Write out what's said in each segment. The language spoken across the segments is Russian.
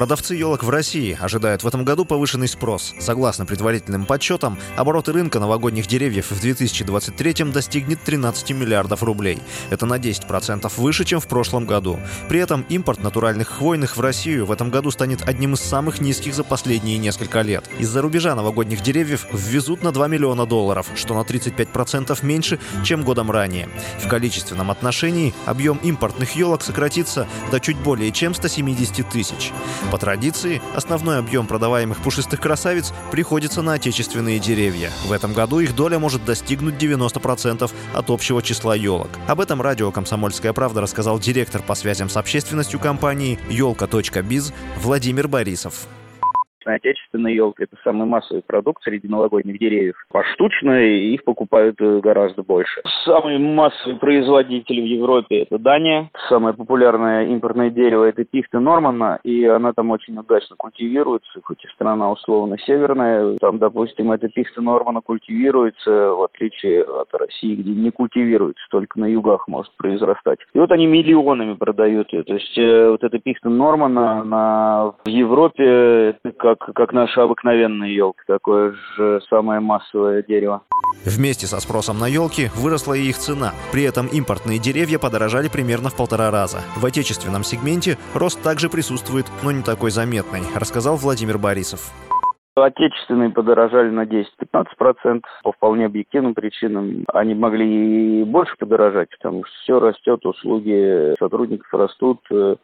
Продавцы елок в России ожидают в этом году повышенный спрос. Согласно предварительным подсчетам, обороты рынка новогодних деревьев в 2023 достигнет 13 миллиардов рублей. Это на 10% выше, чем в прошлом году. При этом импорт натуральных хвойных в Россию в этом году станет одним из самых низких за последние несколько лет. Из-за рубежа новогодних деревьев ввезут на 2 миллиона долларов, что на 35% меньше, чем годом ранее. В количественном отношении объем импортных елок сократится до чуть более чем 170 тысяч. По традиции, основной объем продаваемых пушистых красавиц приходится на отечественные деревья. В этом году их доля может достигнуть 90% от общего числа елок. Об этом радио «Комсомольская правда» рассказал директор по связям с общественностью компании «Елка.биз» Владимир Борисов отечественная елка – это самый массовый продукт среди новогодних деревьев. Поштучно их покупают э, гораздо больше. Самый массовый производитель в Европе – это Дания. Самое популярное импортное дерево – это пихта Нормана, и она там очень удачно культивируется, хоть и страна условно северная. Там, допустим, эта пихта Нормана культивируется, в отличие от России, где не культивируется, только на югах может произрастать. И вот они миллионами продают ее. То есть э, вот эта пихта Нормана, она в Европе как как, как наша обыкновенная елка, такое же самое массовое дерево. Вместе со спросом на елки выросла и их цена. При этом импортные деревья подорожали примерно в полтора раза. В отечественном сегменте рост также присутствует, но не такой заметный, рассказал Владимир Борисов. Отечественные подорожали на 10-15% по вполне объективным причинам. Они могли и больше подорожать, потому что все растет, услуги сотрудников растут,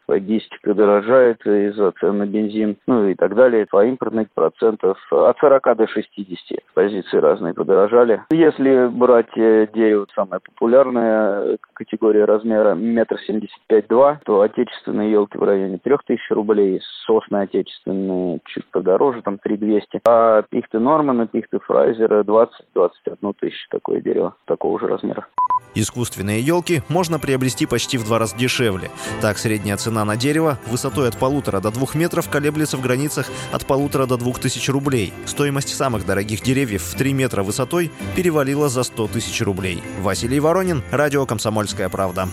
логистика дорожает из-за цен на бензин, ну и так далее. По импортных процентов от 40 до 60 позиции разные подорожали. Если брать э, дерево, самая популярная категория размера метр семьдесят пять-два, то отечественные елки в районе 3000 рублей, сосны отечественные чуть подороже, там 3200 200. А пихты Нормана, пихты Фрайзера 20-21 тысячи такое дерево, такого же размера. Искусственные елки можно приобрести почти в два раза дешевле. Так, средняя цена на дерево высотой от полутора до двух метров колеблется в границах от полутора до двух тысяч рублей. Стоимость самых дорогих деревьев в 3 метра высотой перевалила за 100 тысяч рублей. Василий Воронин, Радио «Комсомольская правда».